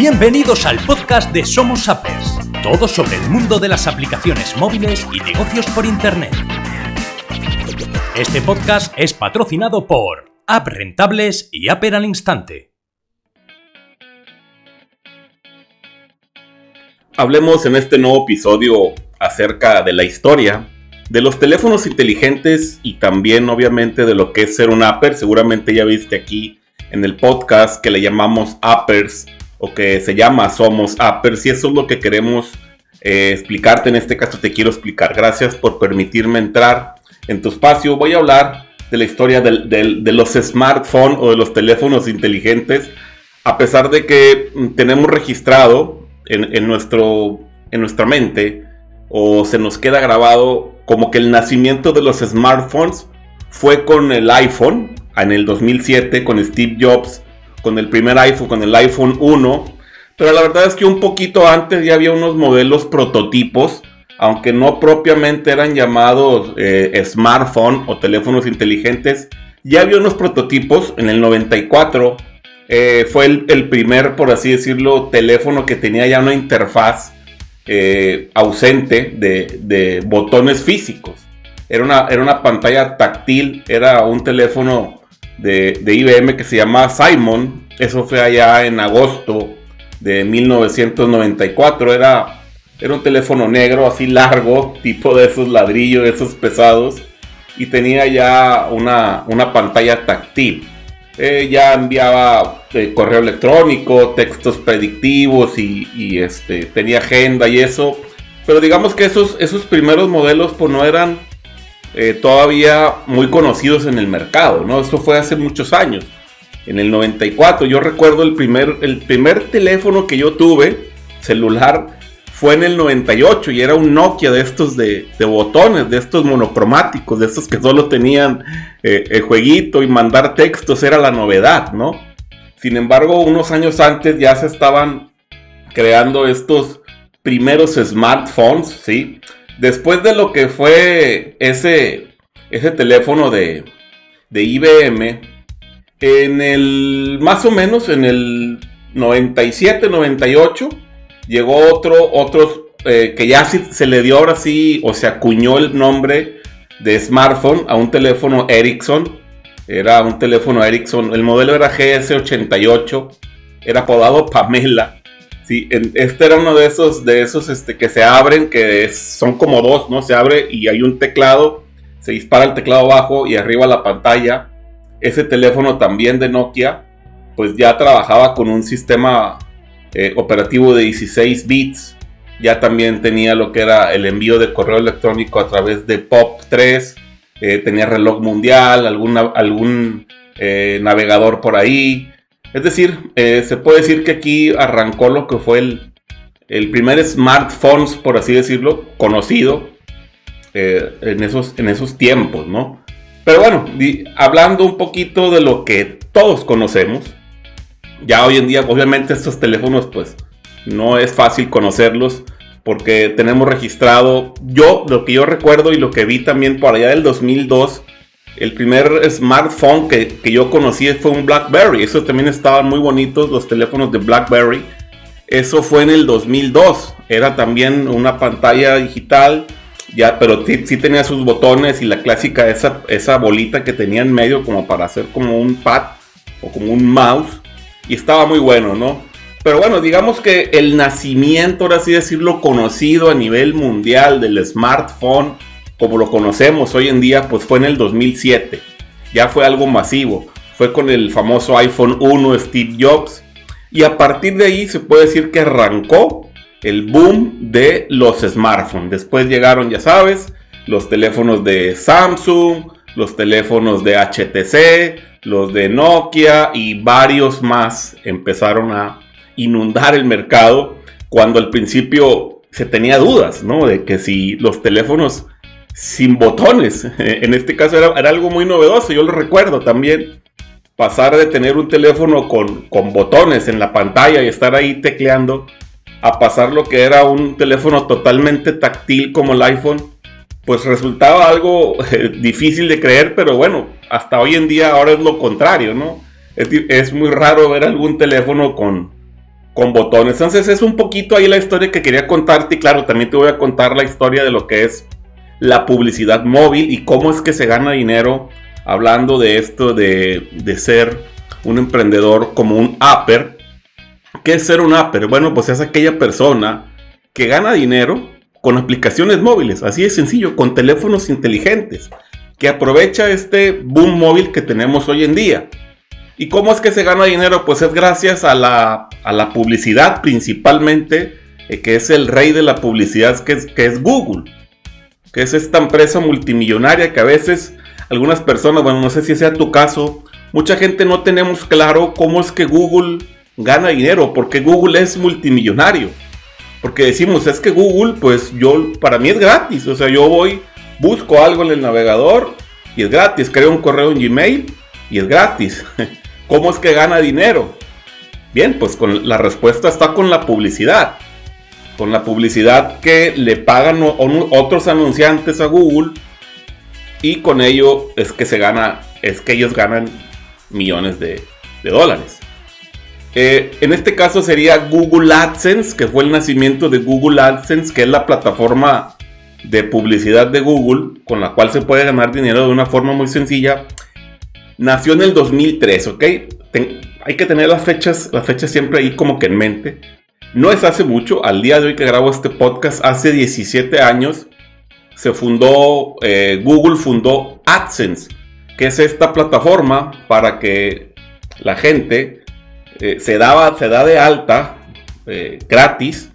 Bienvenidos al podcast de Somos Appers, todo sobre el mundo de las aplicaciones móviles y negocios por Internet. Este podcast es patrocinado por App Rentables y Apper al Instante. Hablemos en este nuevo episodio acerca de la historia de los teléfonos inteligentes y también obviamente de lo que es ser un Apper. Seguramente ya viste aquí en el podcast que le llamamos Appers o que se llama Somos Appers y eso es lo que queremos eh, explicarte. En este caso te quiero explicar. Gracias por permitirme entrar en tu espacio. Voy a hablar de la historia de los smartphones o de los teléfonos inteligentes. A pesar de que tenemos registrado en, nuestro, en nuestra mente o se nos queda grabado como que el nacimiento de los smartphones fue con el iPhone en el 2007, con Steve Jobs, con el primer iPhone, con el iPhone 1. Pero la verdad es que un poquito antes ya había unos modelos prototipos, aunque no propiamente eran llamados eh, smartphone o teléfonos inteligentes. Ya había unos prototipos en el 94. Eh, fue el, primer, por así decirlo, teléfono que tenía ya una interfaz eh, ausente de, botones físicos. Era una, era una pantalla táctil, era un teléfono de, IBM que se llamaba Simon. Eso fue allá en agosto de 1994. Era, era un teléfono negro así largo, tipo de esos ladrillos, esos pesados. Y tenía ya una, una pantalla táctil. Eh, ya enviaba eh, correo electrónico, textos predictivos y, este, tenía agenda y eso. Pero digamos que esos, esos primeros modelos pues no eran eh, todavía muy conocidos en el mercado, ¿no? Esto fue hace muchos años. En el 94 yo recuerdo el primer, el primer teléfono que yo tuve, celular, fue en el 98 y era un Nokia de estos de, botones, de estos monocromáticos, de estos que solo tenían eh, el jueguito y mandar textos era la novedad, ¿no? Sin embargo, unos años antes ya se estaban creando estos primeros smartphones, ¿sí? Después de lo que fue ese, ese teléfono de, de IBM, en el, más o menos en el 97, 98, llegó otro, otros eh, que ya se le dio ahora sí, o se acuñó el nombre de smartphone a un teléfono Ericsson. Era un teléfono Ericsson, el modelo era GS88, era apodado Pamela. Sí, este era uno de esos, de esos este, que se abren, que son como dos, ¿no? Se abre y hay un teclado, se dispara el teclado abajo y arriba la pantalla. Ese teléfono también de Nokia, pues ya trabajaba con un sistema eh, operativo de 16 bits. Ya también tenía lo que era el envío de correo electrónico a través de POP3. Eh, tenía reloj mundial, algún eh, navegador por ahí. Es decir, se puede decir que aquí arrancó lo que fue el, el primer smartphone, por así decirlo, conocido en, esos, en esos tiempos, ¿no? Pero bueno, hablando un poquito de lo que todos conocemos, ya hoy en día, obviamente estos teléfonos, pues no es fácil conocerlos porque tenemos registrado, yo lo que yo recuerdo y lo que vi también por allá del 2002, el primer smartphone que, que yo conocí fue un BlackBerry. Esos también estaban muy bonitos, los teléfonos de BlackBerry. Eso fue en el 2002. Era también una pantalla digital, ya, pero sí, tenía sus botones y la clásica, esa, esa bolita que tenía en medio como para hacer como un pad o como un mouse y estaba muy bueno, ¿no? Pero bueno, digamos que el nacimiento, por así decirlo, conocido a nivel mundial del smartphone, como lo conocemos hoy en día, pues fue en el 2007. Ya fue algo masivo. Fue con el famoso iPhone 1 Steve Jobs. Y a partir de ahí se puede decir que arrancó el boom de los smartphones. Después llegaron, ya sabes, los teléfonos de Samsung, los teléfonos de HTC, los de Nokia y varios más empezaron a inundar el mercado cuando al principio se tenía dudas, ¿no? De que si los teléfonos sin botones, en este caso era, algo muy novedoso, yo lo recuerdo también, pasar de tener un teléfono con, con botones en la pantalla y estar ahí tecleando, a pasar lo que era un teléfono totalmente táctil como el iPhone, pues resultaba algo difícil de creer, pero bueno, hasta hoy en día ahora es lo contrario, ¿no? Es, muy raro ver algún teléfono con, con botones. Entonces es un poquito ahí la historia que quería contarte y claro, también te voy a contar la historia de lo que es la publicidad móvil y cómo es que se gana dinero hablando de esto de, de ser un emprendedor como un upper. ¿Qué es ser un upper? Bueno, pues es aquella persona que gana dinero con aplicaciones móviles, así de sencillo, con teléfonos inteligentes, que aprovecha este boom móvil que tenemos hoy en día. ¿Y cómo es que se gana dinero? Pues es gracias a la, a la publicidad principalmente, eh, que es el rey de la publicidad, que es, que es Google, que es esta empresa multimillonaria que a veces algunas personas, bueno, no sé si sea tu caso, mucha gente no tenemos claro cómo es que Google gana dinero, porque Google es multimillonario. Porque decimos, es que Google, pues yo, para mí es gratis. O sea, yo voy, busco algo en el navegador y es gratis. Creo un correo en Gmail y es gratis. ¿Cómo es que gana dinero? Bien, pues con, la respuesta está con la publicidad. Con la publicidad que le pagan otros anunciantes a Google. Y con ello es que se gana, es que ellos ganan millones de dólares. Eh, en este caso sería Google AdSense, que fue el nacimiento de Google AdSense, que es la plataforma de publicidad de Google, con la cual se puede ganar dinero de una forma muy sencilla. Nació en el 2003, ¿ok? hay que tener las fechas, las fechas siempre ahí como que en mente. No es hace mucho, al día de hoy que grabo este podcast, hace 17 años, se fundó, eh, Google fundó AdSense, que es esta plataforma para que la gente eh, se, daba, se da de alta eh, gratis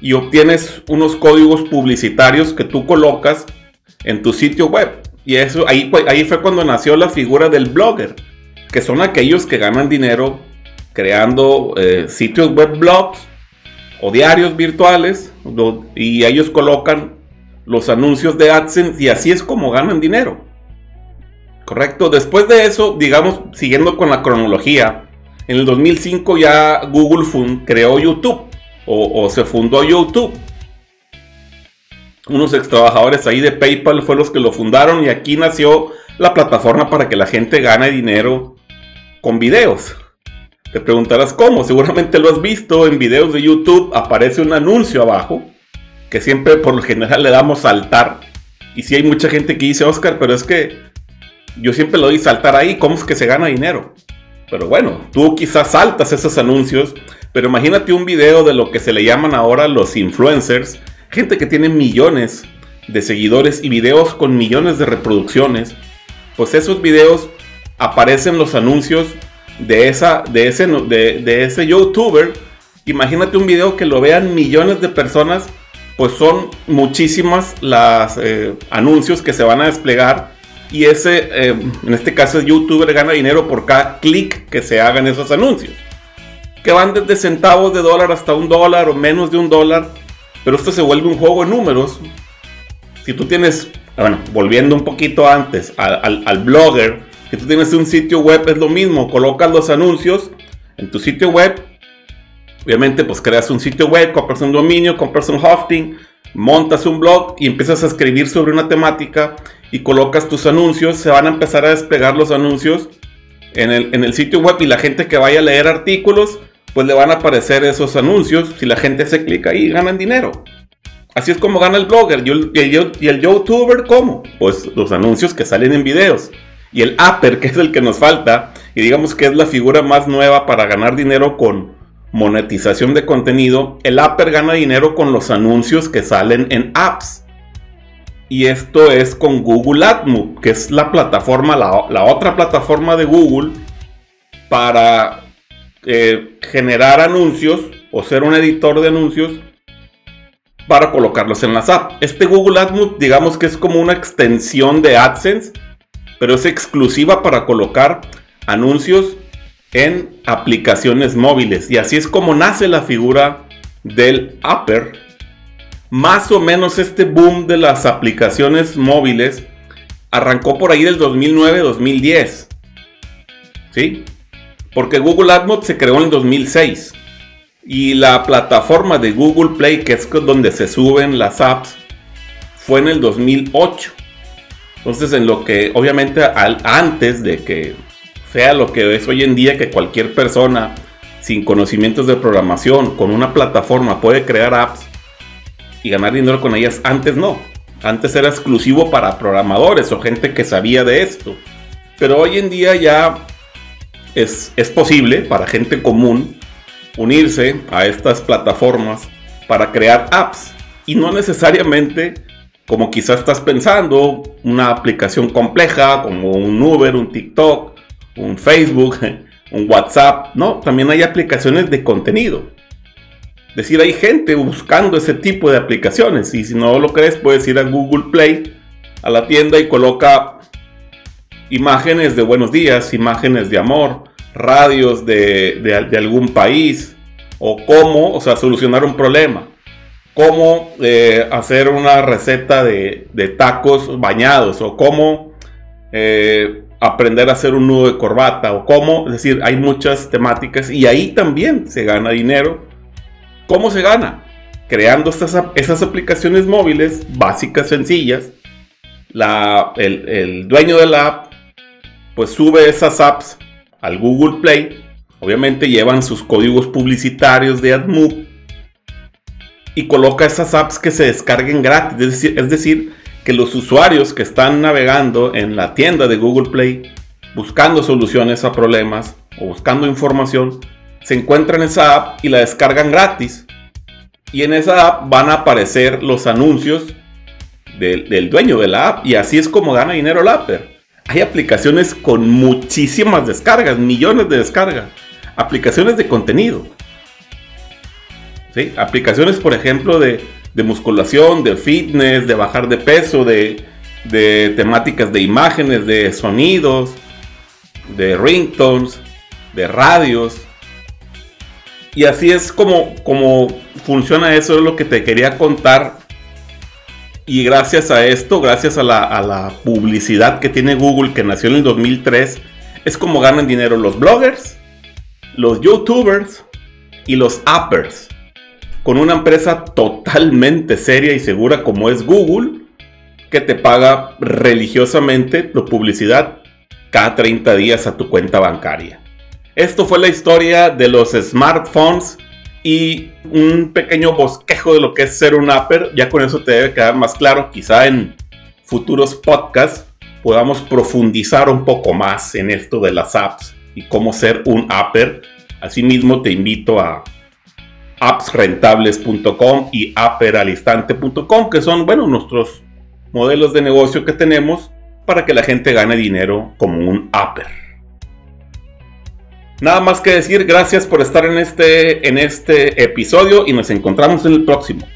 y obtienes unos códigos publicitarios que tú colocas en tu sitio web. Y eso ahí, ahí fue cuando nació la figura del blogger, que son aquellos que ganan dinero creando sitios web blogs o diarios virtuales y ellos colocan los anuncios de AdSense y así es como ganan dinero. Correcto. Después de eso, digamos, siguiendo con la cronología, en el 2005 ya Google creó YouTube o, se fundó YouTube. Unos ex trabajadores ahí de PayPal fueron los que lo fundaron y aquí nació la plataforma para que la gente gane dinero con videos. Te preguntarás cómo, seguramente lo has visto en videos de YouTube, aparece un anuncio abajo, que siempre por lo general le damos saltar. Y si hay mucha gente que dice, Oscar, pero es que yo siempre lo doy saltar ahí, ¿cómo es que se gana dinero? Pero bueno, tú quizás saltas esos anuncios, pero imagínate un video de lo que se le llaman ahora los influencers, gente que tiene millones de seguidores y videos con millones de reproducciones. Pues esos videos aparecen los anuncios de, esa, de, ese, de, ese youtuber. Imagínate un video que lo vean millones de personas, pues son muchísimas las eh, anuncios que se van a desplegar y ese, eh, en este caso, el youtuber gana dinero por cada clic que se haga en esos anuncios. Que van desde centavos de dólar hasta un dólar o menos de un dólar. Pero esto se vuelve un juego de números. Si tú tienes, bueno, volviendo un poquito antes al, al blogger, si tú tienes un sitio web es lo mismo. Colocas los anuncios en tu sitio web. Obviamente, pues creas un sitio web, compras un dominio, compras un hosting, montas un blog y empiezas a escribir sobre una temática y colocas tus anuncios, se van a empezar a despegar los anuncios en el, en el sitio web y la gente que vaya a leer artículos, pues le van a aparecer esos anuncios. Si la gente se clica ahí, ganan dinero. Así es como gana el blogger. Y el, y el youtuber, ¿cómo? Pues los anuncios que salen en videos. Y el upper, que es el que nos falta, y digamos que es la figura más nueva para ganar dinero con monetización de contenido, el upper gana dinero con los anuncios que salen en apps. Y esto es con Google AdMove, que es la plataforma, la, otra plataforma de Google para eh, generar anuncios o ser un editor de anuncios para colocarlos en las apps. Este Google AdMove, digamos que es como una extensión de AdSense, pero es exclusiva para colocar anuncios en aplicaciones móviles. Y así es como nace la figura del upper más o menos este boom de las aplicaciones móviles arrancó por ahí del 2009-2010. ¿Sí? Porque Google AdMob se creó en el 2006. Y la plataforma de Google Play, que es donde se suben las apps, fue en el 2008. Entonces, en lo que obviamente antes de que sea lo que es hoy en día, que cualquier persona sin conocimientos de programación, con una plataforma, puede crear apps y ganar dinero con ellas. Antes no. Antes era exclusivo para programadores o gente que sabía de esto. Pero hoy en día ya es, es posible para gente común unirse a estas plataformas para crear apps. Y no necesariamente como quizás estás pensando, una aplicación compleja como un Uber, un TikTok, un Facebook, un WhatsApp. No, también hay aplicaciones de contenido. Es decir, hay gente buscando ese tipo de aplicaciones. Y si no lo crees, puedes ir a Google Play, a la tienda y coloca imágenes de buenos días, imágenes de amor, radios de, de algún país, o cómo, o sea, solucionar un problema cómo eh, hacer una receta de, tacos bañados o cómo eh, aprender a hacer un nudo de corbata o cómo, es decir, hay muchas temáticas y ahí también se gana dinero. ¿Cómo se gana? Creando estas, esas aplicaciones móviles básicas, sencillas. La, el, el dueño de la app pues sube esas apps al Google Play. Obviamente llevan sus códigos publicitarios de AdMob y coloca esas apps que se descarguen gratis. Es decir, que los usuarios que están navegando en la tienda de Google Play buscando soluciones a problemas o buscando información, se encuentran esa app y la descargan gratis. Y en esa app van a aparecer los anuncios del, dueño de la app. Y así es como gana dinero el Apper. Hay aplicaciones con muchísimas descargas, millones de descargas. Aplicaciones de contenido. Aplicaciones, por ejemplo, de, musculación, de fitness, de bajar de peso, de, temáticas de imágenes, de sonidos, de ringtones, de radios. Y así es como, como funciona eso, es lo que te quería contar. Y gracias a esto, gracias a la, a la publicidad que tiene Google, que nació en el 2003, es como ganan dinero los bloggers, los youtubers y los appers con una empresa totalmente seria y segura como es Google, que te paga religiosamente tu publicidad cada 30 días a tu cuenta bancaria. Esto fue la historia de los smartphones y un pequeño bosquejo de lo que es ser un apper. Ya con eso te debe quedar más claro. Quizá en futuros podcasts podamos profundizar un poco más en esto de las apps y cómo ser un apper. Asimismo te invito a appsrentables.com y apperalistante.com, que son, bueno, nuestros modelos de negocio que tenemos para que la gente gane dinero como un apper. Nada más que decir, gracias por estar en este, en este episodio y nos encontramos en el próximo.